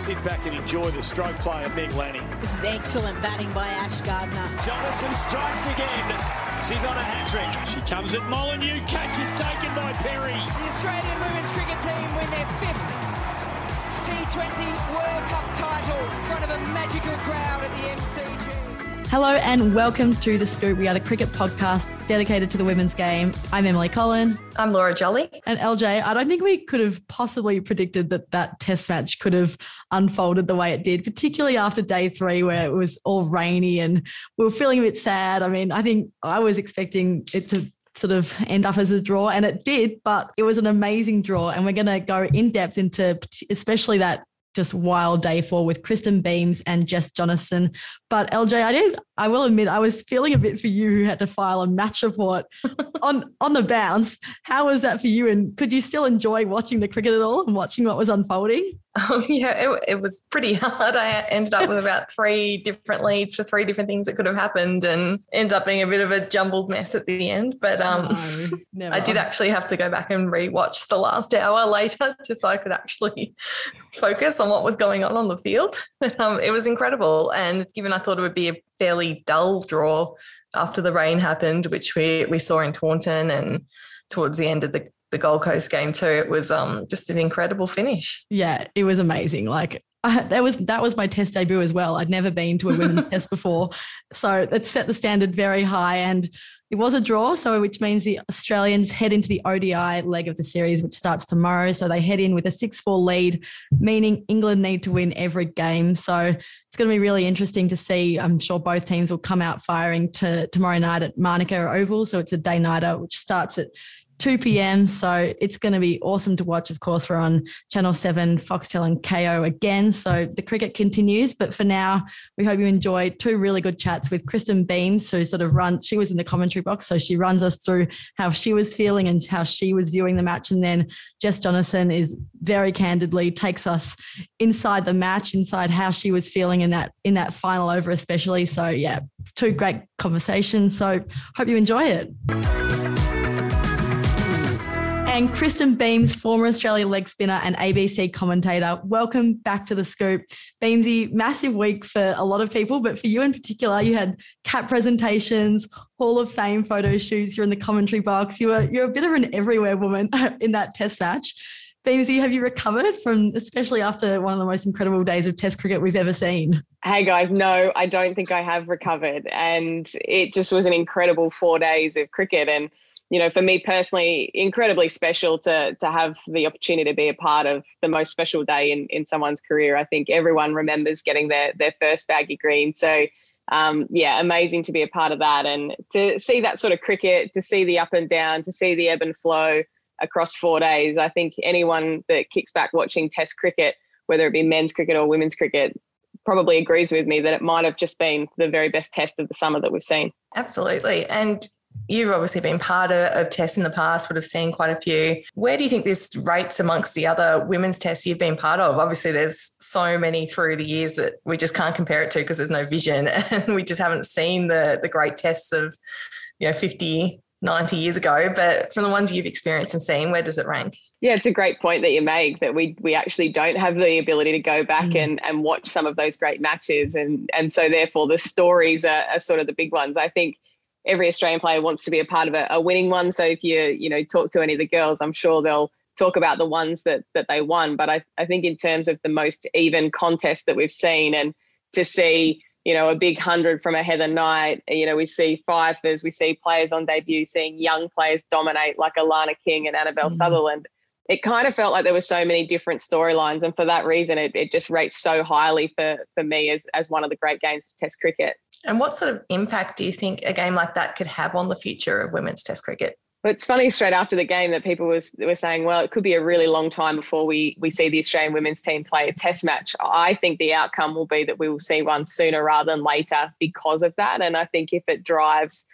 Sit back and enjoy the stroke play of Meg Lanning. This is excellent batting by Ash Gardner. Jonassen strikes again. She's on a hat trick. She comes at Molineux. Catch is taken by Perry. The Australian women's cricket team win their fifth T20 World Cup title in front of a magical crowd at the MCG. Hello and welcome to The Scoop. We are the cricket podcast dedicated to the women's game. I'm Emily Collin. I'm Laura Jolly. And LJ, I don't think we could have possibly predicted that that test match could have unfolded the way it did, particularly after day three where it was all rainy and we were feeling a bit sad. I mean, I think I was expecting it to sort of end up as a draw and it did but it was an amazing draw and we're going to go in depth into especially that just wild day four with Kristen Beams and Jess Jonassen. But LJ, I did, I will admit, I was feeling a bit for you who had to file a match report on on the bounce. How was that for you? And could you still enjoy watching the cricket at all and watching what was unfolding? Oh, yeah, it, it was pretty hard. I ended up with about three different leads for three different things that could have happened and ended up being a bit of a jumbled mess at the end. But um, no, I did actually have to go back and rewatch the last hour later just so I could actually focus on what was going on on the field. um, it was incredible. And given I thought it would be a fairly dull draw after the rain happened, which we, we saw in Taunton and towards the end of the the Gold Coast game too. It was um, just an incredible finish. Yeah, it was amazing. Like I, that was that was my test debut as well. I'd never been to a women's test before, so it set the standard very high. And it was a draw, so which means the Australians head into the ODI leg of the series, which starts tomorrow. So they head in with a six-four lead, meaning England need to win every game. So it's going to be really interesting to see. I'm sure both teams will come out firing to tomorrow night at Manuka Oval. So it's a day nighter, which starts at 2 p.m. So it's going to be awesome to watch. Of course, we're on Channel 7, Foxtel, and Kayo again. So the cricket continues. But for now, we hope you enjoyed two really good chats with Kristen Beams, who sort of runs, she was in the commentary box. So she runs us through how she was feeling and how she was viewing the match. And then Jess Jonassen is very candidly takes us inside the match, inside how she was feeling in that in that final over, especially. So yeah, two great conversations. So hope you enjoy it. And Kristen Beams, former Australia leg spinner and ABC commentator, welcome back to the scoop. Beamsy, massive week for a lot of people, but for you in particular, you had cap presentations, Hall of Fame photo shoots, you're in the commentary box. You were you're a bit of an everywhere woman in that test match. Beamsy, have you recovered from, especially after one of the most incredible days of Test cricket we've ever seen? Hey guys, no, I don't think I have recovered. And it just was an incredible four days of cricket. And you know, for me personally, incredibly special to to have the opportunity to be a part of the most special day in in someone's career. I think everyone remembers getting their their first baggy green. So um, yeah, amazing to be a part of that and to see that sort of cricket, to see the up and down, to see the ebb and flow across four days. I think anyone that kicks back watching Test cricket, whether it be men's cricket or women's cricket, probably agrees with me that it might have just been the very best test of the summer that we've seen. Absolutely. And You've obviously been part of, of, tests in the past, would have seen quite a few. Where do you think this rates amongst the other women's tests you've been part of? Obviously, there's so many through the years that we just can't compare it to because there's no vision and we just haven't seen the, the great tests of, you know, 50, 90 years ago. But from the ones you've experienced and seen, where does it rank? Yeah, it's a great point that you make that we we actually don't have the ability to go back mm. and, and watch some of those great matches. And and so therefore the stories are, are sort of the big ones. I think every Australian player wants to be a part of a, a, winning one. So if you you know talk to any of the girls, I'm sure they'll talk about the ones that that they won. But I, I think in terms of the most even contest that we've seen, and to see you know a big hundred from a Heather Knight, you know we see fifers, we see players on debut, seeing young players dominate like Alana King and Annabelle mm-hmm. Sutherland. It kind of felt like there were so many different storylines, and for that reason, it, it just rates so highly for for me as as one of the great games of Test cricket. And what sort of impact do you think a game like that could have on the future of women's Test cricket? It's funny straight after the game that people was were saying, well, it could be a really long time before we we see the Australian women's team play a test match. I think the outcome will be that we will see one sooner rather than later because of that. And I think if it drives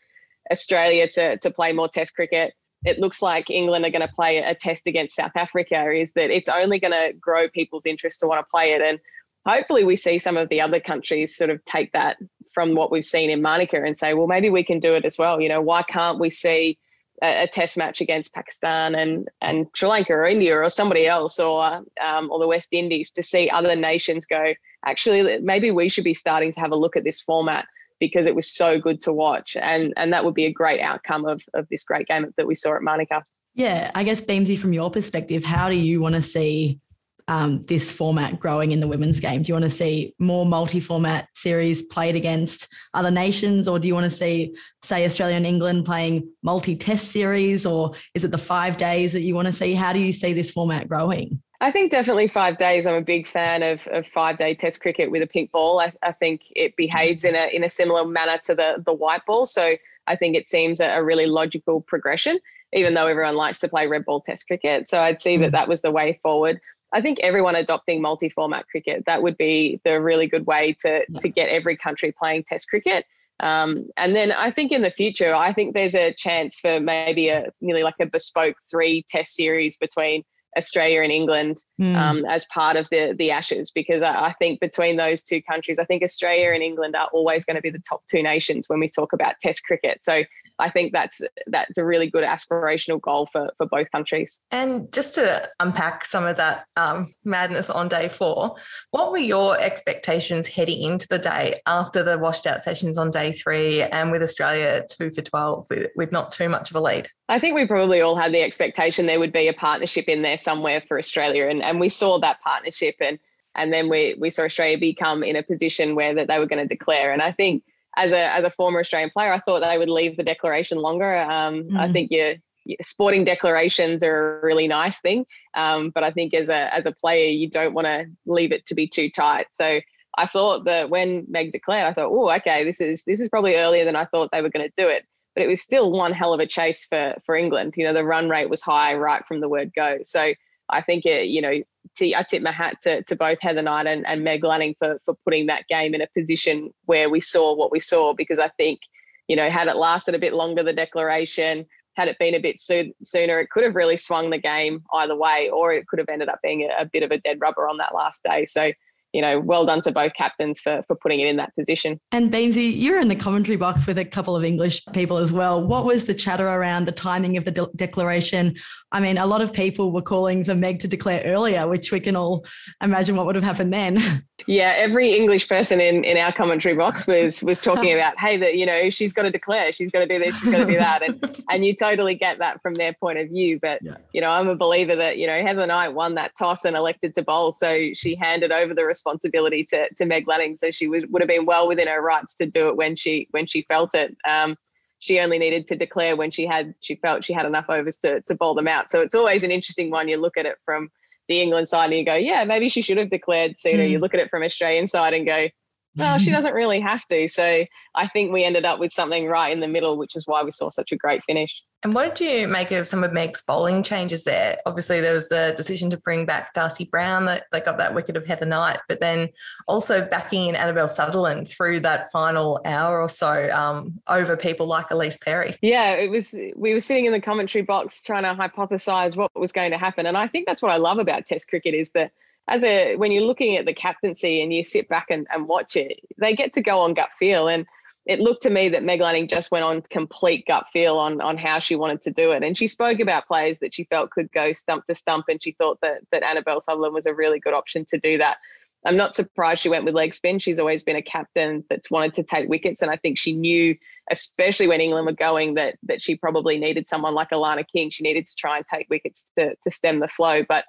Australia to to play more test cricket, it looks like England are going to play a test against South Africa, is that it's only going to grow people's interest to want to play it. And hopefully we see some of the other countries sort of take that from what we've seen in Manuka and say, well, maybe we can do it as well. You know, why can't we see a, a, test match against Pakistan and and Sri Lanka or India or somebody else or um, or the West Indies to see other nations go. Actually, maybe we should be starting to have a look at this format because it was so good to watch, and and that would be a great outcome of of this great game that we saw at Manuka. Yeah, I guess Beamsy, from your perspective, how do you want to see um, this format growing in the women's game? Do you want to see more multi format series played against other nations, or do you want to see, say, Australia and England playing multi test series, or is it the five days that you want to see? How do you see this format growing? I think definitely five days. I'm a big fan of, of five day test cricket with a pink ball. I, I think it behaves in a in a similar manner to the the white ball. So I think it seems a, a really logical progression even though everyone likes to play red ball test cricket. So I'd see that mm. that was the way forward. I think everyone adopting multi-format cricket that would be the really good way to yeah. to get every country playing Test cricket. Um, and then I think in the future, I think there's a chance for maybe a nearly like a bespoke three Test series between Australia and England mm. um, as part of the the Ashes because I, I, think between those two countries, I think Australia and England are always going to be the top two nations when we talk about Test cricket. So I think that's that's a really good aspirational goal for for both countries. And just to unpack some of that um, madness on day four, what were your expectations heading into the day after the washed out sessions on day three, and with Australia two for twelve with, with not too much of a lead? I think we probably all had the expectation there would be a partnership in there somewhere for Australia, and and we saw that partnership, and and then we we saw Australia become in a position where that they were going to declare, and I think as a as a former Australian player, I thought they would leave the declaration longer. Um, mm. I think your, sporting declarations are a really nice thing, um, but I think as a as a player, you don't want to leave it to be too tight. So I thought that when Meg declared, I thought, oh, okay, this is this is probably earlier than I thought they were going to do it. But it was still one hell of a chase for for England. You know, the run rate was high right from the word go. So I think it, you know, I tip my hat to, to both Heather Knight and, and Meg Lanning for, for putting that game in a position where we saw what we saw, because I think, you know, had it lasted a bit longer, the declaration, had it been a bit so- sooner, it could have really swung the game either way, or it could have ended up being a, a bit of a dead rubber on that last day. So you know, well done to both captains for for putting it in that position. And Beamsy, you're in the commentary box with a couple of English people as well. What was the chatter around the timing of the de- declaration? I mean, a lot of people were calling for Meg to declare earlier, which we can all imagine what would have happened then. Yeah, every English person in, in our commentary box was was talking about, hey, that you know, she's got to declare, she's got to do this, she's got to do that, and and you totally get that from their point of view. But yeah. you know, I'm a believer that you know Heather Knight won that toss and elected to bowl, so she handed over the responsibility to to Meg Lanning, so she would would have been well within her rights to do it when she when she felt it. Um, she only needed to declare when she had she felt she had enough overs to to bowl them out. So it's always an interesting one. You look at it from the England side and you go, yeah, maybe she should have declared sooner. Mm. You look at it from Australian side and go, well, she doesn't really have to. So I think we ended up with something right in the middle, which is why we saw such a great finish. And what did you make of some of Meg's bowling changes there? Obviously, there was the decision to bring back Darcie Brown that, that got that wicket of Heather Knight, but then also backing in Annabelle Sutherland through that final hour or so um, over people like Elise Perry. Yeah, it was. We were sitting in the commentary box trying to hypothesize what was going to happen, and I think that's what I love about Test cricket is that as a when you're looking at the captaincy and you sit back and, and watch it, they get to go on gut feel. And it looked to me that Meg Lanning just went on complete gut feel on on how she wanted to do it. And she spoke about players that she felt could go stump to stump, and she thought that that Annabelle Sutherland was a really good option to do that. I'm not surprised she went with leg spin. She's always been a captain that's wanted to take wickets, and I think she knew, especially when England were going, that that she probably needed someone like Alana King. She needed to try and take wickets to to stem the flow, but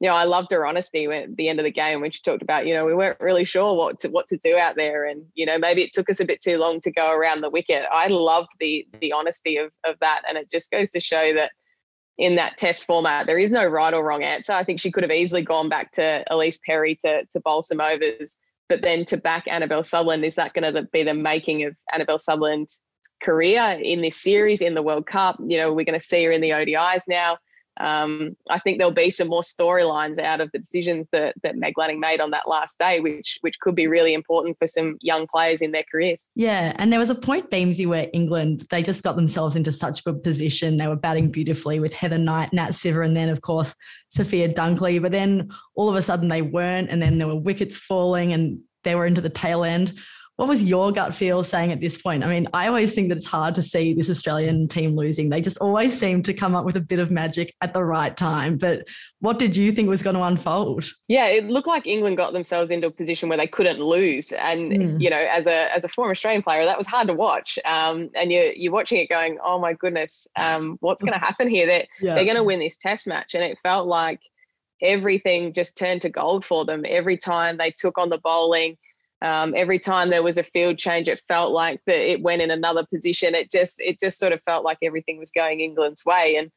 you know, I loved her honesty at the end of the game when she talked about, you know, we weren't really sure what to, what to do out there, and you know, maybe it took us a bit too long to go around the wicket. I loved the the honesty of of that, and it just goes to show that in that test format, there is no right or wrong answer. I think she could have easily gone back to Elise Perry to to bowl some overs, But then to back Annabelle Sutherland, is that going to be the making of Annabelle Sutherland's career in this series in the World Cup? You know, we're going to see her in the ODIs now um, I think there'll be some more storylines out of the decisions that that Meg Lanning made on that last day, which which could be really important for some young players in their careers. Yeah, and there was a point, Beamsy, where England they just got themselves into such a good position. They were batting beautifully with Heather Knight, Nat Sciver, and then of course Sophia Dunkley. But then all of a sudden they weren't, and then there were wickets falling, and they were into the tail end. What was your gut feel saying at this point? I mean, I always think that it's hard to see this Australian team losing. They just always seem to come up with a bit of magic at the right time. But what did you think was going to unfold? Yeah, it looked like England got themselves into a position where they couldn't lose. And mm. you know, as a as a former Australian player, that was hard to watch. Um, and you're you're watching it going, oh my goodness, um, what's going to happen here? That they're, yeah. they're going to win this Test match, and it felt like everything just turned to gold for them every time they took on the bowling um, every time there was a field change, it felt like that it went in another position. It just it just sort of felt like everything was going England's way. And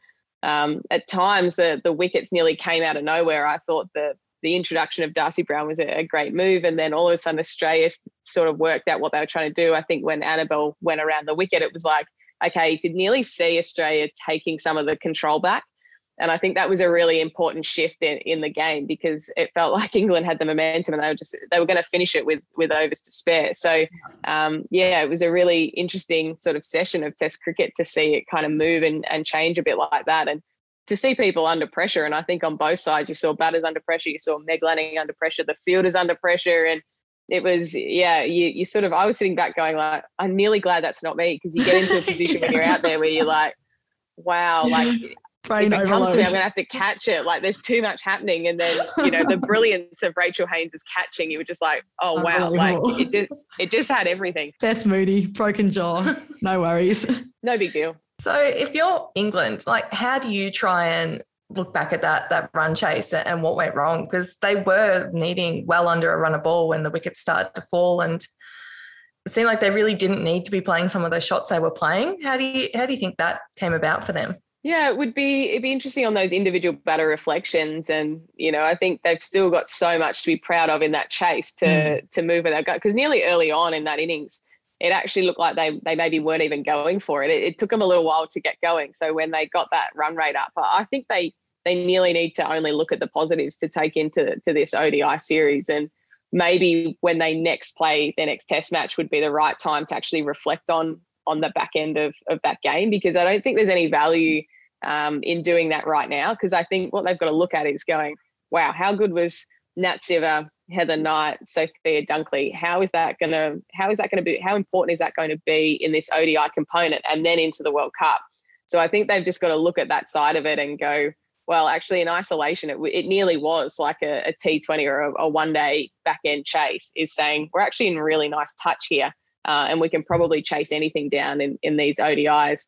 um, at times the the wickets nearly came out of nowhere. I thought the the introduction of Darcie Brown was a, a, great move, and then all of a sudden Australia sort of worked out what they were trying to do. I think when Annabelle went around the wicket, it was like okay, you could nearly see Australia taking some of the control back. And I think that was a really important shift in, in the game because it felt like England had the momentum and they were just they were going to finish it with with overs to spare. So um, yeah, it was a really interesting sort of session of Test cricket to see it kind of move and, and change a bit like that. And to see people under pressure. And I think on both sides, you saw batters under pressure, you saw Meg Lanning under pressure, the fielders under pressure. And it was, yeah, you, you sort of, I was sitting back going like, I'm nearly glad that's not me because you get into a position when you're out there where you're like, wow, like if it comes to me, I'm gonna have to catch it. Like there's too much happening, and then you know the brilliance of Rachael Haynes is catching. You were just like, oh wow, like it just it just had everything. Beth Mooney, broken jaw, no worries, no big deal. So if you're England, like how do you try and look back at that that run chase and what went wrong? Because they were needing well under a run of ball when the wickets started to fall, and it seemed like they really didn't need to be playing some of those shots they were playing. How do you how do you think that came about for them? Yeah, it would be it'd be interesting on those individual batter reflections, and you know I think they've still got so much to be proud of in that chase to mm. to move with that gut because nearly early on in that innings, it actually looked like they they maybe weren't even going for it. it. It took them a little while to get going. So when they got that run rate up, I think they they nearly need to only look at the positives to take into to this ODI series and maybe when they next play their next test match would be the right time to actually reflect on on the back end of, of that game because I don't think there's any value um, in doing that right now because I think what they've got to look at is going, wow, how good was Nat Sciver, Heather Knight, Sophia Dunkley? How is that going to how is that going to be? How important is that going to be in this ODI component and then into the World Cup? So I think they've just got to look at that side of it and go, well, actually, in isolation, it, it nearly was like a a T20 or a, a one day back end chase, is saying we're actually in really nice touch here. Uh, and we can probably chase anything down in, in these ODIs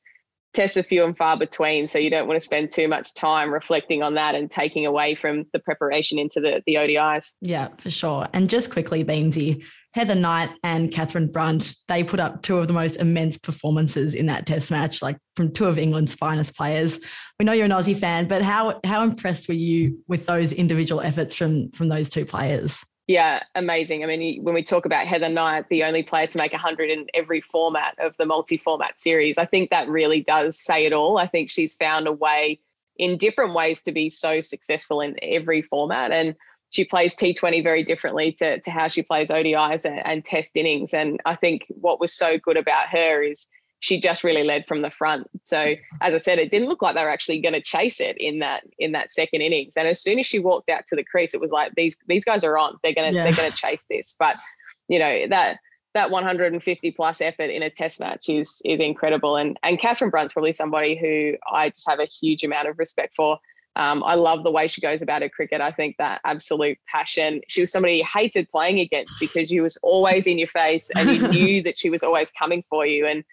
tests are few and far between. So you don't want to spend too much time reflecting on that and taking away from the preparation into the, the ODIs. Yeah, for sure. And just quickly, Beamsy, Heather Knight and Katherine Brunt, they put up two of the most immense performances in that test match, like from two of England's finest players. We know you're an Aussie fan, but how how impressed were you with those individual efforts from from those two players? Yeah, amazing. I mean, when we talk about Heather Knight, the only player to make 100 in every format of the multi format series, I think that really does say it all. I think she's found a way in different ways to be so successful in every format. And she plays T20 very differently to, to how she plays ODIs and, and test innings. And I think what was so good about her is she just really led from the front. So as I said, it didn't look like they were actually going to chase it in that in that second innings. And as soon as she walked out to the crease, it was like these these guys are on. They're gonna yeah. they're gonna chase this. But you know that that 150 plus effort in a test match is is incredible. And and Katherine Brunt's probably somebody who I just have a huge amount of respect for. Um, I love the way she goes about her cricket. I think that absolute passion. She was somebody you hated playing against because she was always in your face and you knew that she was always coming for you. And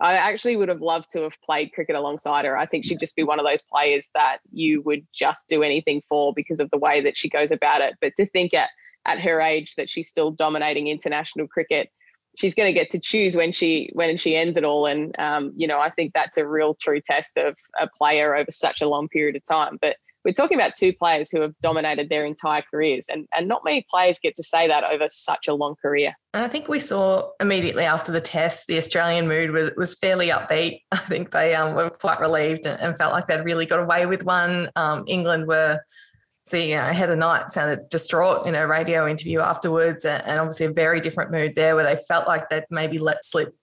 I actually would have loved to have played cricket alongside her. I think she'd just be one of those players that you would just do anything for because of the way that she goes about it. But to think at at her age that she's still dominating international cricket, she's going to get to choose when she when she ends it all. And um, you know, I think that's a real true test of a player over such a long period of time. But we're talking about two players who have dominated their entire careers, and and not many players get to say that over such a long career. And I think we saw immediately after the test, the Australian mood was was fairly upbeat. I think they um, were quite relieved and, and, felt like they'd really got away with one. Um, England were. See, you know, Heather Knight sounded distraught in a radio interview afterwards, and, and obviously a very different mood there, where they felt like they'd maybe let slip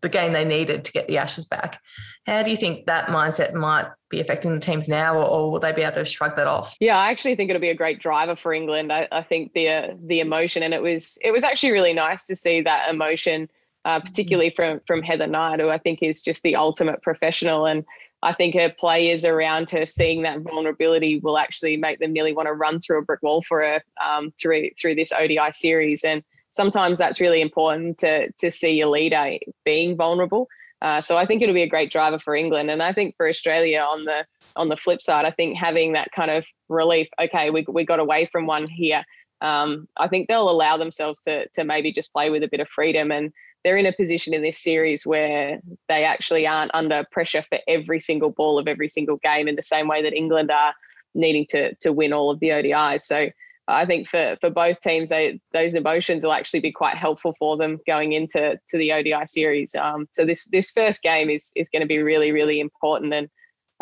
the game they needed to get the Ashes back. How do you think that mindset might be affecting the teams now, or, or will they be able to shrug that off? Yeah, I actually think it'll be a great driver for England. I, I think the uh, the emotion, and it was it was actually really nice to see that emotion, uh, particularly from from Heather Knight, who I think is just the ultimate professional and. I think her players around her seeing that vulnerability will actually make them nearly want to run through a brick wall for her um, through through this ODI series. And sometimes that's really important to to see your leader being vulnerable. Uh, so I think it'll be a great driver for England, and I think for Australia on the on the flip side, I think having that kind of relief. Okay, we we got away from one here. Um, I think they'll allow themselves to to maybe just play with a bit of freedom, and they're in a position in this series where they actually aren't under pressure for every single ball of every single game in the same way that England are needing to to win all of the ODIs. So I think for for both teams, they, those emotions will actually be quite helpful for them going into to the ODI series. Um, so this this first game is is going to be really really important, and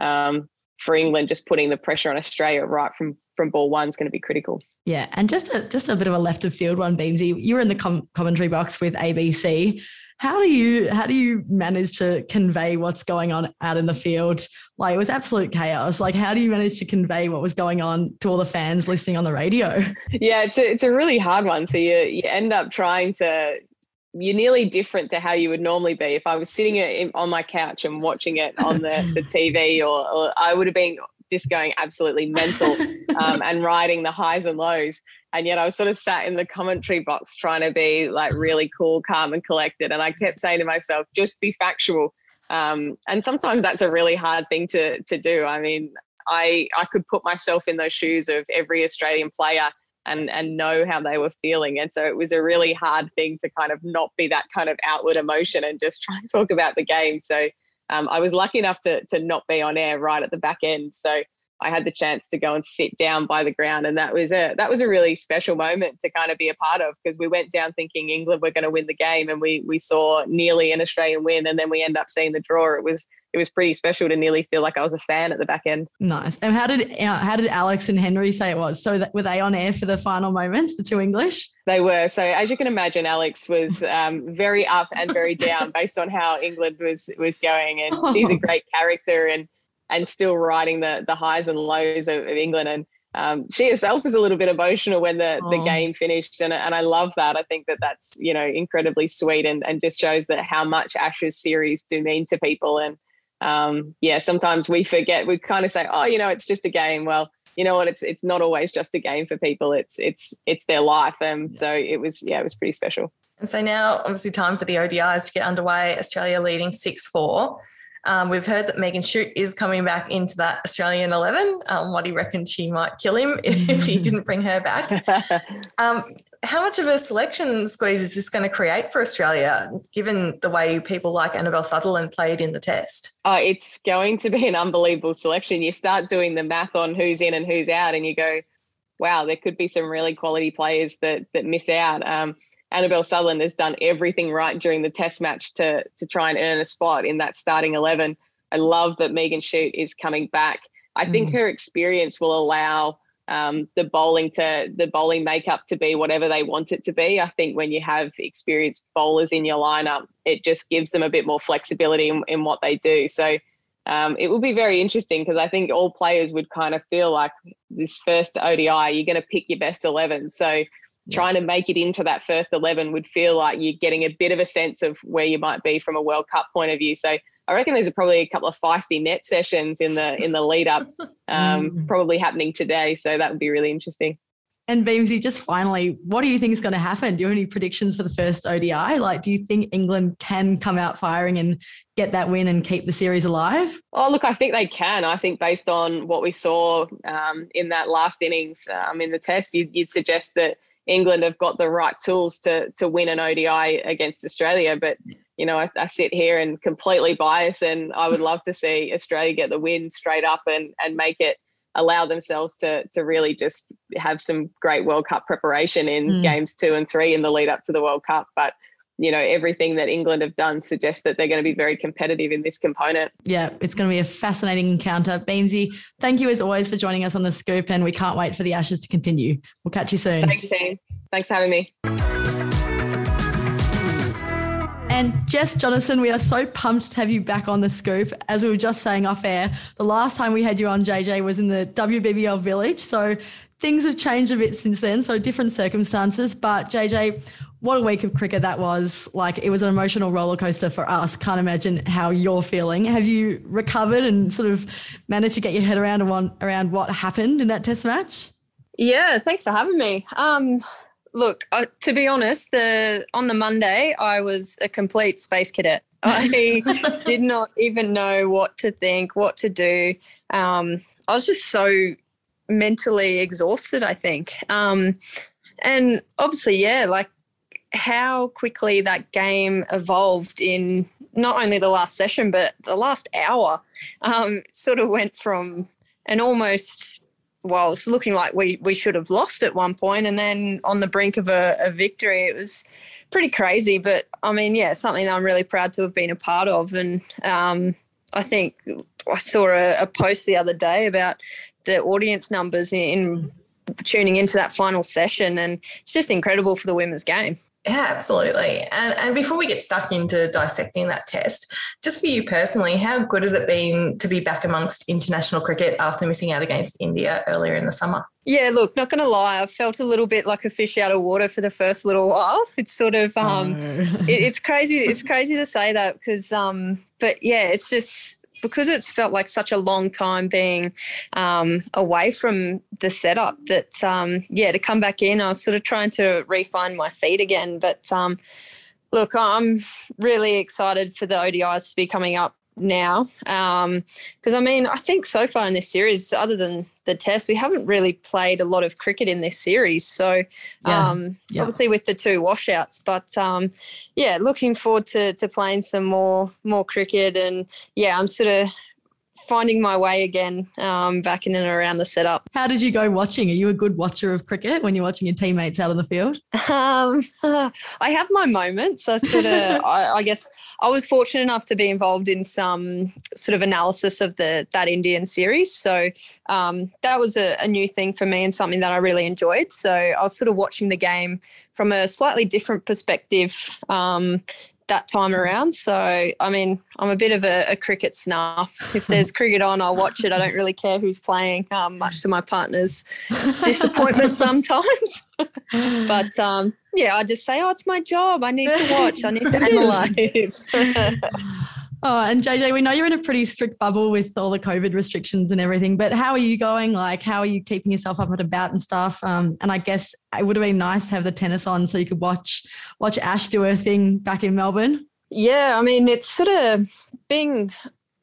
um, for England, just putting the pressure on Australia right from from ball one is going to be critical. Yeah, and just a just a bit of a left of field one, Beamsy. You were in the com- commentary box with ABC how do you how do you manage to convey what's going on out in the field? Like it was absolute chaos. Like how do you manage to convey what was going on to all the fans listening on the radio? Yeah it's a, it's a really hard one. So you you end up trying to you're nearly different to how you would normally be. If i was sitting on my couch and watching it on the, the tv or, or i would have been just going absolutely mental um, and riding the highs and lows and yet I was sort of sat in the commentary box trying to be like really cool, calm, and collected. And I kept saying to myself, just be factual. Um, and sometimes that's a really hard thing to to do. I mean, I I could put myself in those shoes of every Australian player and and know how they were feeling. And so it was a really hard thing to kind of not be that kind of outward emotion and just try and talk about the game. So um, I was lucky enough to to not be on air right at the back end. So I had the chance to go and sit down by the ground, and that was a that was a really special moment to kind of be a part of because we went down thinking England were going to win the game, and we we saw nearly an Australian win, and then we end up seeing the draw. It was it was pretty special to nearly feel like I was a fan at the back end. Nice. And how did uh, how did Alex and Henry say it was? So that, were they on air for the final moments, the two English? They were. So as you can imagine, Alex was um, very up and very down based on how England was was going, and she's a great character and and still riding the the highs and lows of, of England. And um, she herself was a little bit emotional when the, the game finished, and and I love that. I think that that's you know incredibly sweet and and just shows that how much Ashes series do mean to people. And um, yeah, sometimes we forget. We kind of say, oh, you know, it's just a game. Well, you know what? It's it's not always just a game for people. It's it's it's their life. And yeah. so it was yeah, it was pretty special. And so now, obviously, time for the ODIs to get underway. Australia leading six four. Um, we've heard that Megan Schutt is coming back into that Australian 11. Um, what do you reckon she might kill him if, if he didn't bring her back? Um, how much of a selection squeeze is this going to create for Australia, given the way people like Annabelle Sutherland played in the test? Oh, it's going to be an unbelievable selection. You start doing the math on who's in and who's out, and you go, wow, there could be some really quality players that that miss out. Um, Annabelle Sutherland has done everything right during the test match to to try and earn a spot in that starting 11. I love that Megan Schutt is coming back. I think mm. her experience will allow um, the bowling to the bowling makeup to be whatever they want it to be. I think when you have experienced bowlers in your lineup, it just gives them a bit more flexibility in, in what they do. So um, it will be very interesting because I think all players would kind of feel like this first ODI, you're going to pick your best 11. So trying to make it into that first 11 would feel like you're getting a bit of a sense of where you might be from a World Cup point of view. So I reckon there's probably a couple of feisty net sessions in the in the lead up, um, mm. probably happening today. So that would be really interesting. And Beamsy, just finally, what do you think is going to happen? Do you have any predictions for the first ODI? Like, do you think England can come out firing and get that win and keep the series alive? Oh, look, I think they can. I think based on what we saw um, in that last innings um, in the test, you'd, you'd suggest that England have got the right tools to to win an ODI against Australia. But you know, I, I, sit here and completely biased, and I would love to see Australia get the win straight up and and make it allow themselves to to really just have some great World Cup preparation in mm. games two and three in the lead up to the World Cup. But you know, everything that England have done suggests that they're going to be very competitive in this component. Yeah, it's going to be a fascinating encounter. Beamsy, thank you as always for joining us on the scoop, and we can't wait for the Ashes to continue. We'll catch you soon. Thanks, team. Thanks for having me. And Jess Jonassen, we are so pumped to have you back on the scoop. As we were just saying off air, the last time we had you on, JJ, was in the WBBL village. So things have changed a bit since then. So different circumstances. But JJ, what a week of cricket that was. Like it was an emotional roller coaster for us. Can't imagine how you're feeling. Have you recovered and sort of managed to get your head around around what happened in that test match? Yeah, thanks for having me. Um, Look, uh, to be honest, the on the Monday I was a complete space cadet. I did not even know what to think, what to do. Um, I was just so mentally exhausted. I think, um, and obviously, yeah, like how quickly that game evolved in not only the last session but the last hour. Um, sort of went from an almost well, it's looking like we we should have lost at one point, and then on the brink of a, a, victory, it was pretty crazy. But I mean, yeah, something that I'm really proud to have been a part of, and um, I think I saw a, a, post the other day about the audience numbers in, in tuning into that final session, and it's just incredible for the women's game. Yeah, absolutely. And and before we get stuck into dissecting that test, just for you personally, how good has it been to be back amongst international cricket after missing out against India earlier in the summer? Yeah, look, not going to lie, I felt a little bit like a fish out of water for the first little while. It's sort of um, oh. it, it's crazy. It's crazy to say that because um, but yeah, it's just because it's felt like such a long time being um, away from the setup that um, yeah to come back in i was sort of trying to refine my feet again. But um, look i'm really excited for the odis to be coming up now because um, I mean I think so far in this series, other than the test, we haven't really played a lot of cricket in this series. So yeah. Um, yeah. obviously with the two washouts, but um, yeah, looking forward to to playing some more more cricket and yeah, I'm sort of finding my way again um, back in and around the setup. How did you go watching? Are you a good watcher of cricket when you're watching your teammates out on the field? Um, I have my moments. I sort of, I, I, guess, I was fortunate enough to be involved in some sort of analysis of the that Indian series. So um, that was a, a new thing for me and something that I really enjoyed. So I was sort of watching the game from a slightly different perspective um, that time around. So, I mean, I'm a bit of a, a, cricket snuff. If there's cricket on, I'll watch it. I don't really care who's playing, um, much to my partner's disappointment sometimes. but um, yeah, I just say, oh, it's my job. I need to watch. I need to analyze. Oh, and JJ, we know you're in a pretty strict bubble with all the COVID restrictions and everything, but how are you going? Like, how are you keeping yourself up and about and stuff? Um, and I guess it would have been nice to have the tennis on so you could watch watch Ash do her thing back in Melbourne. Yeah, I mean, it's sort of being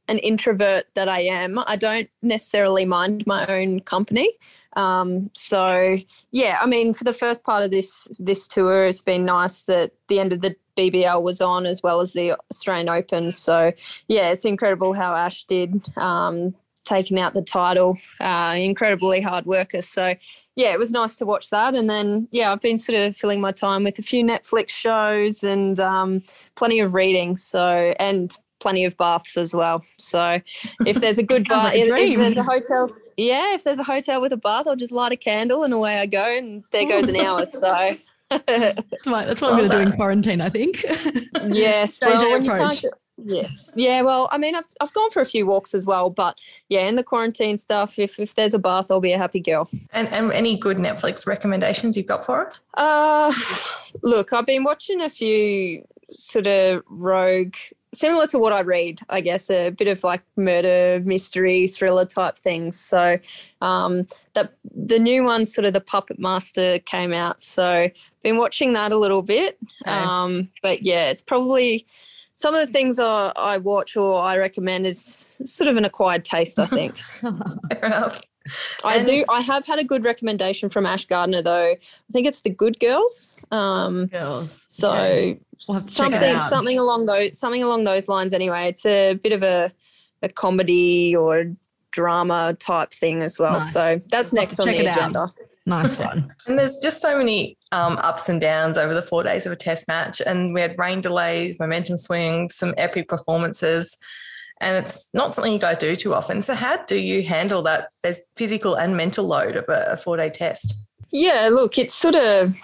an introvert that I am, I don't necessarily mind my own company. Um, so yeah, I mean, for the first part of this this tour, it's been nice that the end of the BBL was on as well as the Australian Open. So yeah, it's incredible how Ash did. Um, taking out the title, uh, incredibly hard worker. So, yeah, it was nice to watch that. And then, yeah, I've been sort of filling my time with a few Netflix shows and um, plenty of reading. So, and plenty of baths as well. So if there's a good bath, if, if, there's a hotel, yeah, if there's a hotel with a bath, I'll just light a candle and away I go, and there goes an hour. So. that's, my, that's what I'm going to do in quarantine, I think. yes, well, when you can't, Yes. Yeah. Well, I mean, I've, I've gone for a few walks as well, but yeah, in the quarantine stuff, if, if there's a bath, I'll be a happy girl. And, and any good Netflix recommendations you've got for us? Uh, look, I've been watching a few sort of rogue similar to what I read, I guess, a bit of like murder, mystery, thriller type things. So um, that the new one, sort of the Puppet Master, came out. So been watching that a little bit. Okay. Um, but yeah, it's probably some of the things I, I watch or I recommend is sort of an acquired taste, I think. Fair enough. I and do. I have had a good recommendation from Ash Gardner, though. I think it's the Good Girls. Um, Girls. So okay. we'll something, something along those, something along those lines. Anyway, it's a bit of a, a comedy or drama type thing as well. Nice. So that's next on the agenda. Out. Nice one. and there's just so many um, ups and downs over the four days of a test match. And we had rain delays, momentum swings, some epic performances. And it's not something you guys do too often. So, how do you handle that physical and mental load of a, a four day test? Yeah, look, it's sort of,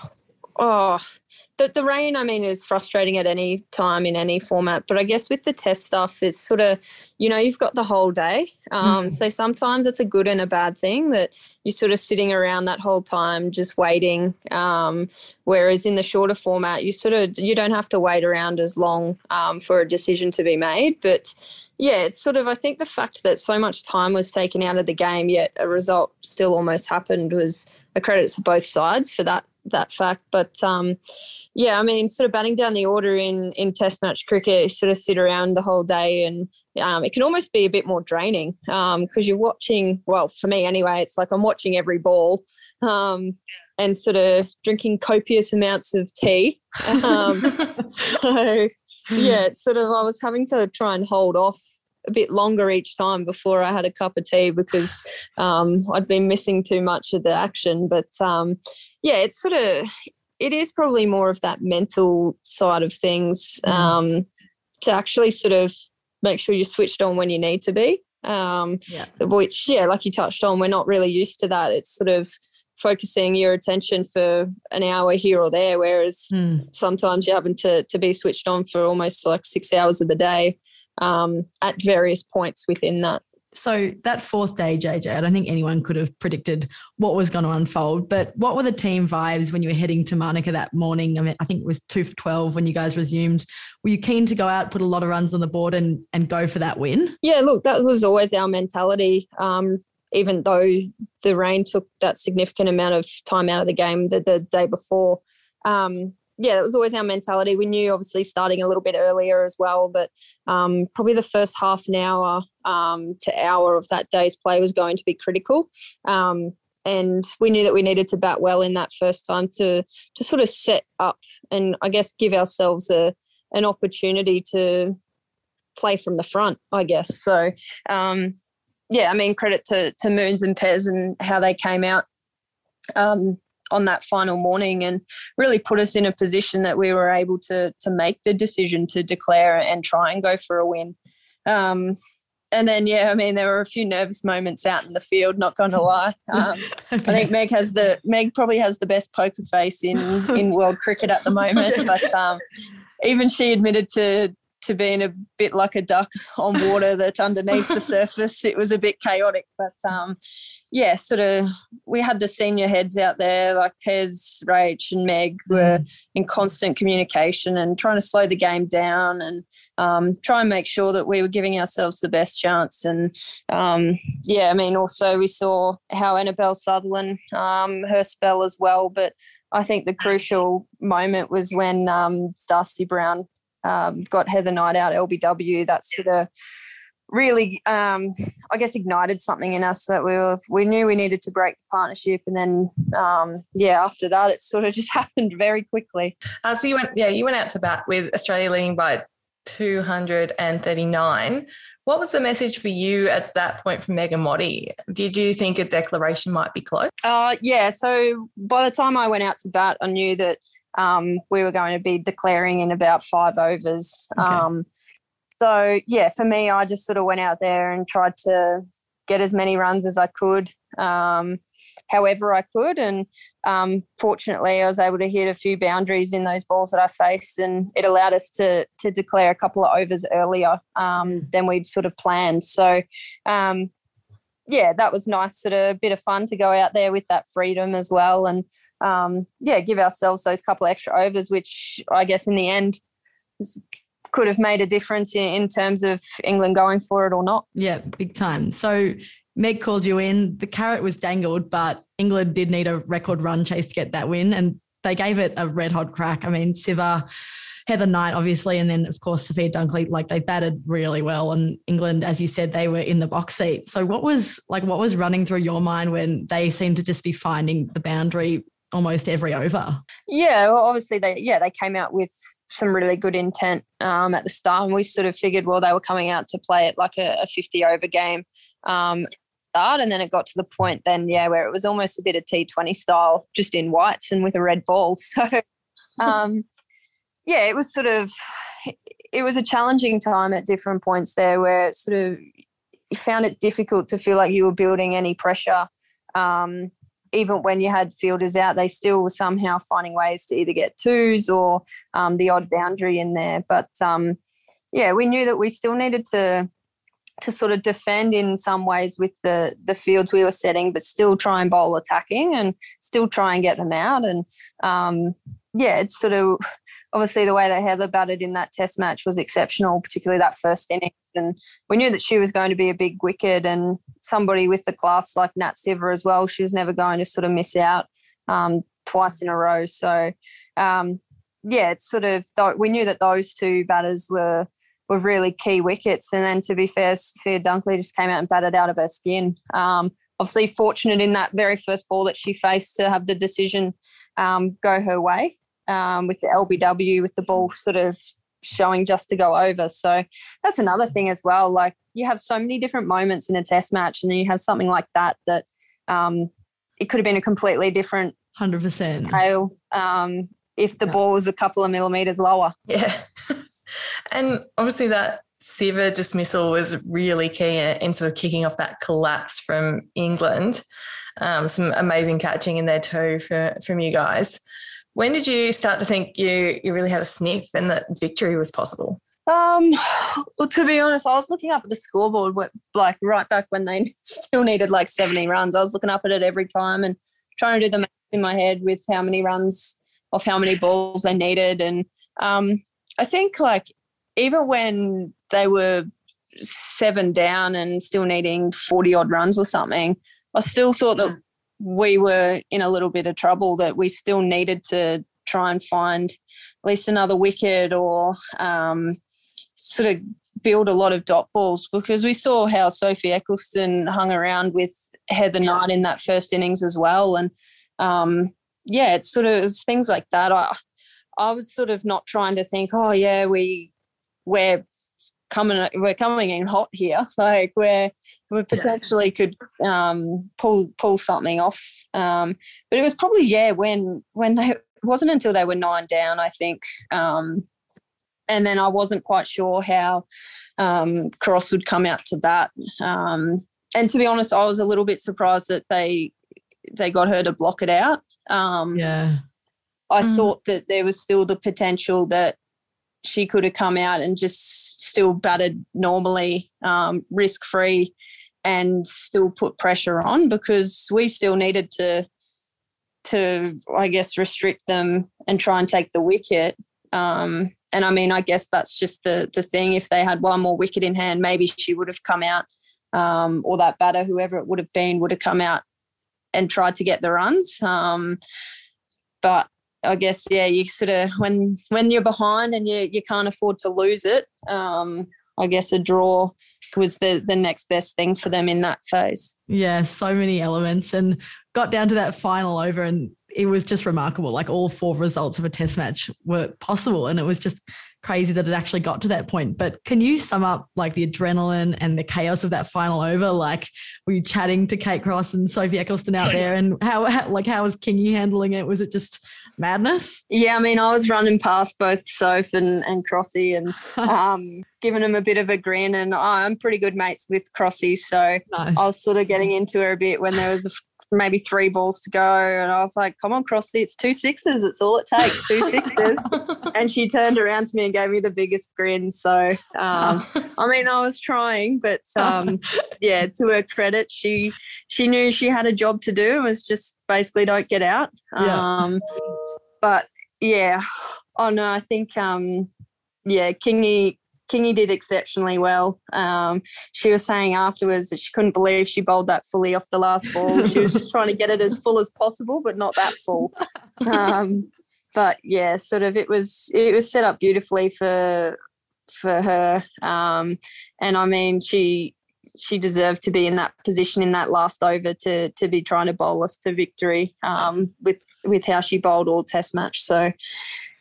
oh, the, the rain, I mean, is frustrating at any time in any format. But I guess with the test stuff, it's sort of, you know, you've got the whole day. Um, mm. So sometimes it's a good and a bad thing that you're sort of sitting around that whole time just waiting. Um, whereas in the shorter format, you sort of you don't have to wait around as long um, for a decision to be made. But yeah, it's sort of I think the fact that so much time was taken out of the game, yet a result still almost happened was a credit to both sides for that that fact. But um, yeah, I mean, sort of batting down the order in in Test match cricket, you sort of sit around the whole day, and um, it can almost be a bit more draining um because um, you're watching. Well, for me anyway, it's like I'm watching every ball um, and sort of drinking copious amounts of tea. Um, so yeah, it's sort of I was having to try and hold off a bit longer each time before I had a cup of tea because um, I'd been missing too much of the action. But um, yeah, it's sort of it is probably more of that mental side of things mm. um, to actually sort of make sure you're switched on when you need to be. Um, yeah. Which, yeah, like you touched on, we're not really used to that. It's sort of focusing your attention for an hour here or there, whereas mm. sometimes you're having to, to be switched on for almost like six hours of the day um, at various points within that. So that fourth day, JJ, I don't think anyone could have predicted what was going to unfold. But what were the team vibes when you were heading to Manuka that morning? I mean, I think it was two for twelve when you guys resumed. Were you keen to go out, put a lot of runs on the board, and and go for that win? Yeah, look, that was always our mentality. Um, even though the rain took that significant amount of time out of the game the, the day before. Um, yeah, that was always our mentality. We knew, obviously, starting a little bit earlier as well, that um, probably the first half an hour um, to hour of that day's play was going to be critical. Um, and we knew that we needed to bat well in that first time to to sort of set up and I guess give ourselves a an opportunity to play from the front. I guess so. Um, yeah, I mean credit to to Moons and Pez and how they came out um, on that final morning and really put us in a position that we were able to to make the decision to declare and try and go for a win. Um, and then yeah, I mean there were a few nervous moments out in the field. Not going to lie, um, okay. I think Meg has the Meg probably has the best poker face in in world cricket at the moment. But um, even she admitted to to being a bit like a duck on water that's underneath the surface. It was a bit chaotic, but um, yeah, sort of. We had the senior heads out there like Pez, Rach, and Meg were mm. in constant communication and trying to slow the game down and um, try and make sure that we were giving ourselves the best chance. And um, yeah, I mean, also we saw how Annabelle Sutherland um, her spell as well, but. I think the crucial moment was when um, Dusty Brown um, got Heather Knight out LBW. That sort of really, um, I guess, ignited something in us that we were, we knew we needed to break the partnership, and then um, yeah, after that, it sort of just happened very quickly. Uh, so you went, yeah, you went out to bat with Australia leading by 239. What was the message for you at that point from Meg and Motty? Did you think a declaration might be close? Uh, yeah. So by the time I went out to bat, I knew that um, we were going to be declaring in about five overs. Okay. Um, so yeah, for me, I just sort of went out there and tried to get as many runs as I could. Um, however I could. And um, fortunately, I was able to hit a few boundaries in those balls that I faced, and it allowed us to to declare a couple of overs earlier um, than we'd sort of planned. So. Yeah, that was nice, sort of bit of fun to go out there with that freedom as well, and um, yeah, give ourselves those couple extra overs, which I guess in the end could have made a difference in, in terms of England going for it or not. Yeah, big time. So Meg called you in. The carrot was dangled, but England did need a record run chase to get that win, and they gave it a red hot crack. I mean, Sciver, Heather Knight, obviously, and then of course Sophia Dunkley. Like they batted really well, and England, as you said, they were in the box seat. So what was like what was running through your mind when they seemed to just be finding the boundary almost every over. Yeah, well, obviously they yeah they came out with some really good intent um, at the start, and we sort of figured well they were coming out to play it like a, fifty over game. Um, start and then it got to the point then yeah where it was almost a bit of T20 style just in whites and with a red ball so um yeah it was sort of it was a challenging time at different points there where sort of you found it difficult to feel like you were building any pressure um even when you had fielders out, they still were somehow finding ways to either get twos or um, the odd boundary in there. But um, yeah, we knew that we still needed to to sort of defend in some ways with the the fields we were setting, but still try and bowl attacking and still try and get them out. And um, yeah, it's sort of obviously the way that Heather batted in that test match was exceptional, particularly that first inning. And we knew that she was going to be a big wicket and somebody with the class like Nat Sciver as well. She was never going to sort of miss out um, twice in a row. So um, yeah, it's sort of we knew that those two batters were were really key wickets. And then to be fair, Sophia Dunkley just came out and batted out of her skin. Um, obviously fortunate in that very first ball that she faced to have the decision um, go her way um, with the LBW, with the ball sort of showing just to go over. So that's another thing as well. Like you have so many different moments in a test match, and then you have something like that that um, it could have been a completely different hundred percent tail um, if the yeah. ball was a couple of millimeters lower. Yeah, and obviously that Sciver dismissal was really key in sort of kicking off that collapse from England. Um, some amazing catching in there too for, from you guys. When did you start to think you you really had a sniff and that victory was possible? Um, well, to be honest, I was looking up at the scoreboard, like right back when they still needed like 70 runs. I was looking up at it every time and trying to do the math in my head with how many runs of how many balls they needed. And um, I think like even when they were seven down and still needing 40 odd runs or something, I still thought that we were in a little bit of trouble, that we still needed to try and find at least another wicket or um, sort of build a lot of dot balls because we saw how Sophie Ecclestone hung around with Heather Knight in that first innings as well. And um, yeah, it's sort of it things like that. I I was sort of not trying to think, oh yeah, we we're coming we're coming in hot here. Like we're we potentially could um, pull pull something off. Um, but it was probably yeah when when they it wasn't until they were nine down I think, um, and then I wasn't quite sure how um, Cross would come out to bat. Um, and to be honest, I was a little bit surprised that they they got her to block it out. Um, yeah, I mm. thought that there was still the potential that she could have come out and just still batted normally, um, risk free, and still put pressure on because we still needed to to I guess restrict them and try and take the wicket. Um, and I mean, I guess that's just the the thing. If they had one more wicket in hand, maybe she would have come out, um, or that batter, whoever it would have been, would have come out and tried to get the runs. Um, but I guess yeah, you sort of when when you're behind and you you can't afford to lose it. Um, I guess a draw was the the next best thing for them in that phase. Yeah, so many elements and got down to that final over and it was just remarkable. Like all four results of a test match were possible and it was just crazy that it actually got to that point. But can you sum up like the adrenaline and the chaos of that final over? Like, were you chatting to Kate Cross and Sophie Ecclestone out there, and how, how like how was Kingy handling it? Was it just madness? Yeah, I mean, I was running past both Soph and and Crossy and um, giving him a bit of a grin. And I'm pretty good mates with Crossy, so nice. I was sort of getting into her a bit when there was a maybe three balls to go. And I was like, come on, Crossy, it's two sixes. It's all it takes, two sixes. and she turned around to me and gave me the biggest grin. So, um, I mean, I was trying, but um, yeah, to her credit, she she knew she had a job to do. It was just basically don't get out. Yeah. Um, but yeah, oh no, I think um, yeah, Kingy Kingy did exceptionally well. Um, she was saying afterwards that she couldn't believe she bowled that fully off the last ball. she was just trying to get it as full as possible, but not that full. Um, but yeah, sort of it was it was set up beautifully for for her. Um, and I mean, she she deserved to be in that position in that last over to to be trying to bowl us to victory um, with with how she bowled all test match. So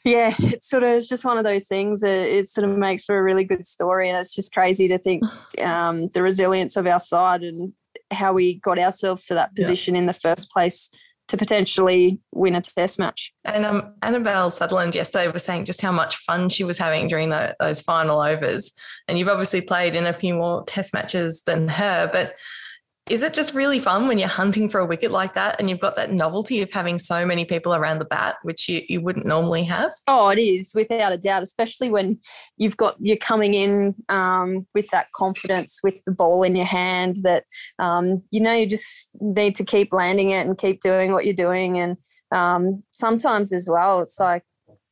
yeah, it's sort of it's just one of those things that it sort of makes for a really good story, and it's just crazy to think um, the resilience of our side and how we got ourselves to that position yeah. in the first place to potentially win a test match. And um, Annabel Sutherland yesterday was saying just how much fun she was having during the, those final overs. And you've obviously played in a few more test matches than her, but is it just really fun when you're hunting for a wicket like that and you've got that novelty of having so many people around the bat, which you, you wouldn't normally have? Oh, it is without a doubt, especially when you've got you're coming in um, with that confidence with the ball in your hand that um, you know you just need to keep landing it and keep doing what you're doing. And um, sometimes as well, it's like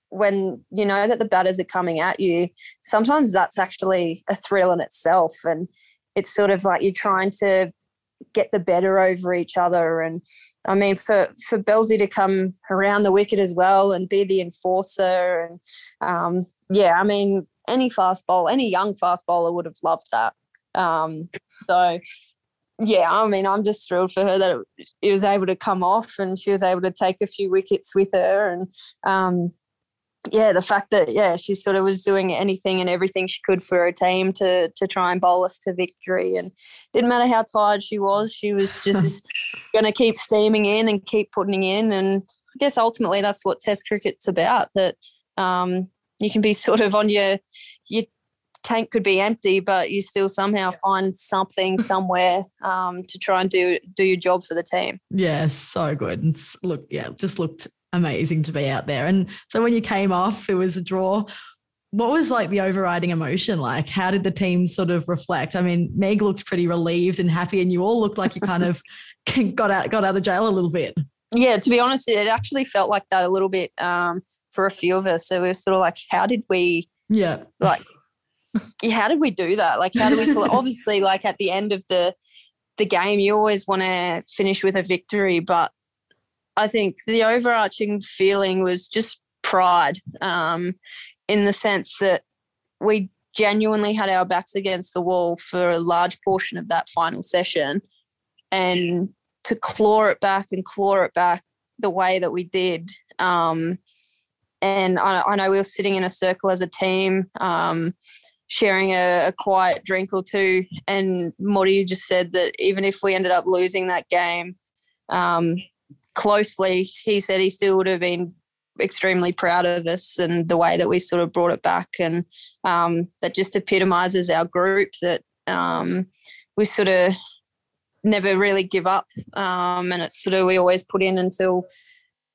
when you know that the batters are coming at you, sometimes that's actually a thrill in itself. And it's sort of like you're trying to get the better over each other. And I mean, for for Belsy to come around the wicket as well and be the enforcer, and um, yeah, I mean, any fast bowler, any young fast bowler would have loved that. Um, so yeah, I mean, I'm just thrilled for her that it, it, was able to come off and she was able to take a few wickets with her. And um, yeah, the fact that yeah, she sort of was doing anything and everything she could for her team to to try and bowl us to victory, and didn't matter how tired she was, she was just going to keep steaming in and keep putting in, and I guess ultimately that's what Test cricket's about. That um, you can be sort of on your your tank could be empty, but you still somehow find something somewhere um, to try and do do your job for the team. Yeah, so good. Look, yeah, just looked amazing to be out there. And so when you came off, it was a draw. What was like the overriding emotion like? How did the team sort of reflect? I mean, Meg looked pretty relieved and happy, and you all looked like you kind of got out got out of jail a little bit. Yeah, to be honest, it actually felt like that a little bit um, for a few of us. So we were sort of like, how did we? Yeah, like, how did we do that? Like, how do we? Obviously, like at the end of the the game, you always want to finish with a victory, but I think the overarching feeling was just pride um, in the sense that we genuinely had our backs against the wall for a large portion of that final session. And to claw it back and claw it back the way that we did. Um, and I, I, know we were sitting in a circle as a team, um, sharing a, a, quiet drink or two. And Motty just said that even if we ended up losing that game, um, closely, he said he still would have been extremely proud of us and the way that we sort of brought it back. And um, that just epitomizes our group that um, we sort of never really give up. Um, and it's sort of, we always put in until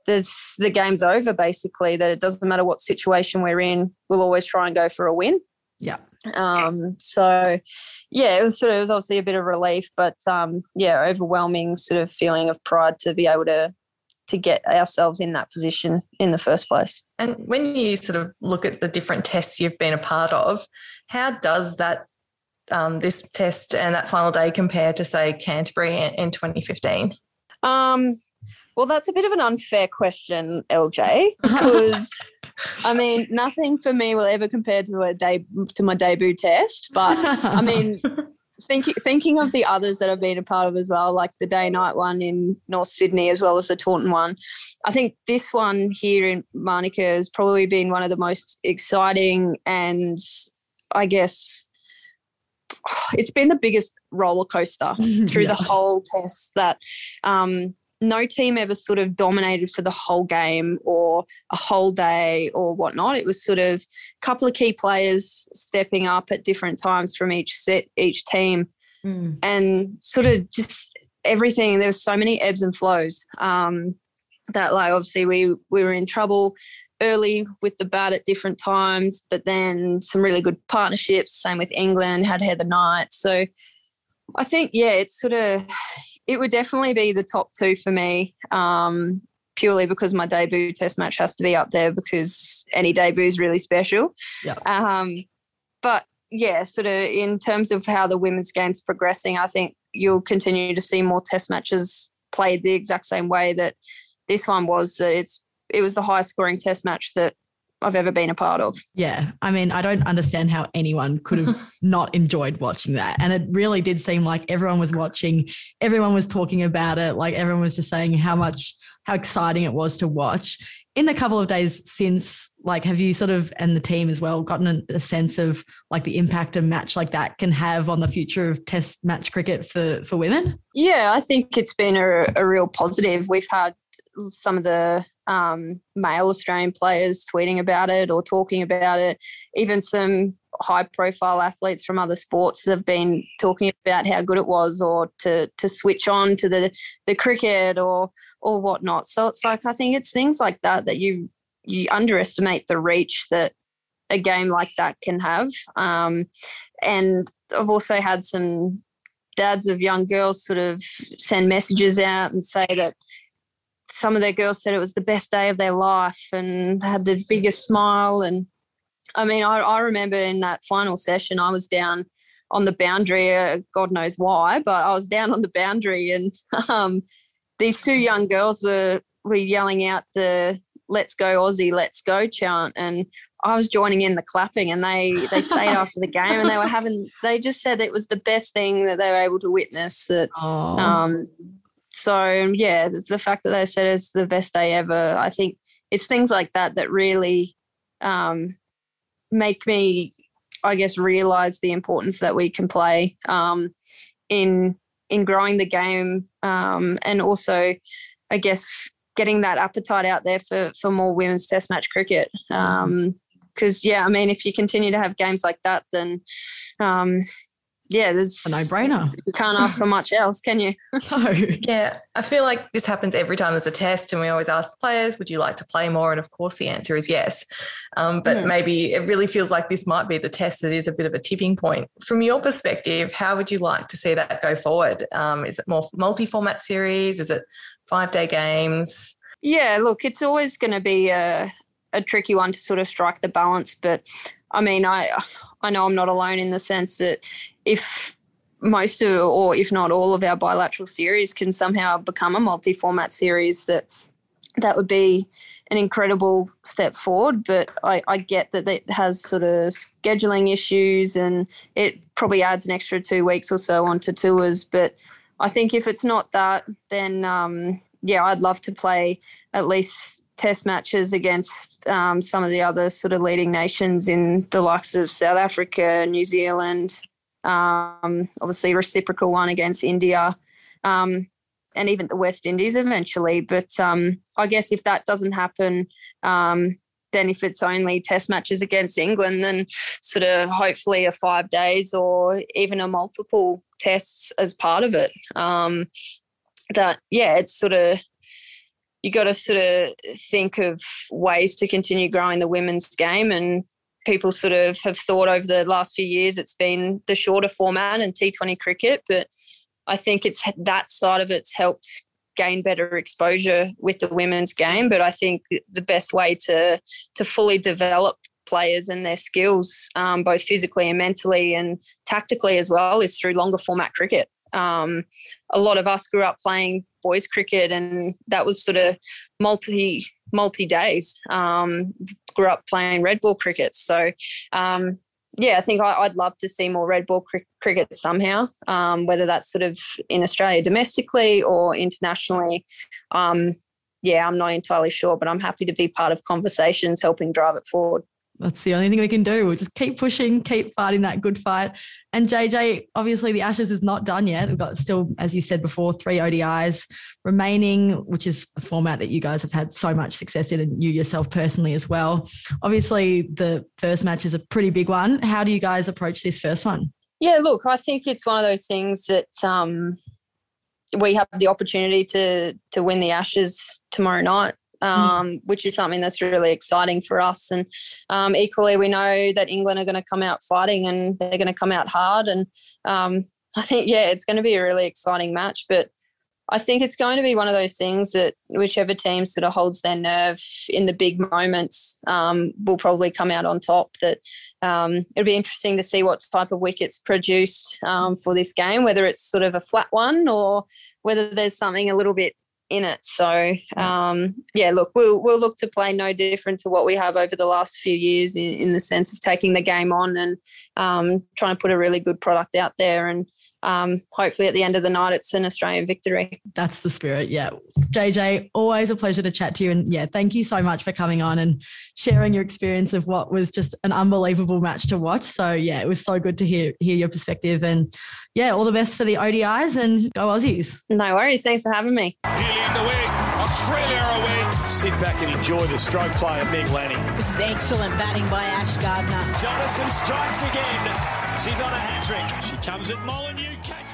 there's the game's over, basically, that it doesn't matter what situation we're in, we'll always try and go for a win. Yeah. Um, so yeah, it was sort of it was obviously a bit of relief, but um, yeah, overwhelming sort of feeling of pride to be able to to get ourselves in that position in the first place. And when you sort of look at the different tests you've been a part of, how does that um, this test and that final day compare to say Canterbury in, in 2015? Um, well, that's a bit of an unfair question, LJ, because I mean, nothing for me will ever compare to a day to my debut test. But I mean, thinking thinking of the others that I've been a part of as well, like the day night one in North Sydney as well as the Taunton one. I think this one here in Manuka has probably been one of the most exciting and I guess it's been the biggest roller coaster through yeah. the whole test that um, no team ever sort of dominated for the whole game or a whole day or whatnot. It was sort of a couple of key players stepping up at different times from each set, each team, mm. and sort of just everything. There There's so many ebbs and flows um, that, like, obviously we we were in trouble early with the bat at different times, but then some really good partnerships. Same with England, had Heather Knight. So I think, yeah, it's sort of it would definitely be the top two for me, um, purely because my debut test match has to be up there because any debut is really special. Yeah. Um, but yeah, sort of in terms of how the women's game's progressing, I think you'll continue to see more test matches played the exact same way that this one was. It's it was the highest scoring test match that I've ever been a part of. Yeah. I mean, I don't understand how anyone could have not enjoyed watching that. And it really did seem like everyone was watching, everyone was talking about it. Like everyone was just saying how much, how exciting it was to watch. In the couple of days since, like, have you sort of, and the team as well, gotten a, a sense of like the impact a match like that can have on the future of test match cricket for, for women? Yeah, I think it's been a, a real positive. We've had some of the um, male Australian players tweeting about it or talking about it. Even some high profile athletes from other sports have been talking about how good it was or to to switch on to the the cricket or or whatnot. So it's like I think it's things like that that you you underestimate the reach that a game like that can have. Um, and I've also had some dads of young girls sort of send messages out and say that some of their girls said it was the best day of their life and had the biggest smile. And I mean, I, I remember in that final session, I was down on the boundary, uh, God knows why, but I was down on the boundary and um, these two young girls were, were yelling out the let's go Aussie, let's go chant. And I was joining in the clapping and they, they stayed after the game and they were having, they just said it was the best thing that they were able to witness that, um, so yeah, the fact that they said it's the best day ever, I think it's things like that that really um, make me, I guess, realize the importance that we can play um, in in growing the game, um, and also, I guess, getting that appetite out there for for more women's Test match cricket. Because um, yeah, I mean, if you continue to have games like that, then um, yeah, there's a no-brainer. You can't ask for much else, can you? no. Yeah, I feel like this happens every time there's a test, and we always ask the players, "Would you like to play more?" And of course, the answer is yes. Um, but mm. maybe it really feels like this might be the test that is a bit of a tipping point. From your perspective, how would you like to see that go forward? Um, is it more multi-format series? Is it five-day games? Yeah, look, it's always going to be a, a tricky one to sort of strike the balance, but I mean, I I know I'm not alone in the sense that if most of, or if not all of our bilateral series can somehow become a multi-format series, that that would be an incredible step forward. But I, I get that it has sort of scheduling issues, and it probably adds an extra two weeks or so onto tours. But I think if it's not that, then um, yeah, I'd love to play at least test matches against um, some of the other sort of leading nations in the likes of South Africa, New Zealand, um, obviously reciprocal one against India, um, and even the West Indies eventually. But um, I guess if that doesn't happen, um, then if it's only test matches against England, then sort of hopefully a five days or even a multiple tests as part of it. Um, that yeah, it's sort of you got to sort of think of ways to continue growing the women's game and people sort of have thought over the last few years it's been the shorter format and T20 cricket but I think it's that side of it's helped gain better exposure with the women's game. But I think the best way to to fully develop players and their skills um, both physically and mentally and tactically as well is through longer format cricket um, a lot of us grew up playing boys cricket, and that was sort of multi multi days. Um, grew up playing red ball cricket, so um, yeah, I think I, would love to see more red ball cr- cricket somehow, um, whether that's sort of in Australia domestically or internationally. Um, yeah, I'm not entirely sure, but I'm happy to be part of conversations helping drive it forward that's the only thing we can do. We'll just keep pushing, keep fighting that good fight. And JJ, obviously the Ashes is not done yet. We've got still, as you said before, three ODIs remaining, which is a format that you guys have had so much success in, and you yourself personally as well. Obviously, the first match is a pretty big one. How do you guys approach this first one? Yeah, look, I think it's one of those things that um, we have the opportunity to to win the Ashes tomorrow night. Um, which is something that's really exciting for us. And um, equally, we know that England are going to come out fighting and they're going to come out hard. And um, I think, yeah, it's going to be a really exciting match. But I think it's going to be one of those things that whichever team sort of holds their nerve in the big moments um, will probably come out on top. That um, it'll be interesting to see what type of wickets produced um, for this game, whether it's sort of a flat one or whether there's something a little bit in it. So um, yeah, look, we'll we'll look to play no different to what we have over the last few years in, in the sense of taking the game on and um, trying to put a really good product out there and um, hopefully at the end of the night it's an Australian victory. That's the spirit. Yeah. JJ, always a pleasure to chat to you. And yeah, thank you so much for coming on and sharing your experience of what was just an unbelievable match to watch. So yeah, it was so good to hear hear your perspective and yeah, all the best for the ODIs and go Aussies. No worries. Thanks for having me. Healy's away. Australia away. Sit back and enjoy the stroke play of Meg Lanning. This is excellent batting by Ash Gardner. Jonassen strikes again. She's on a hat trick. She comes at Molineux. Catch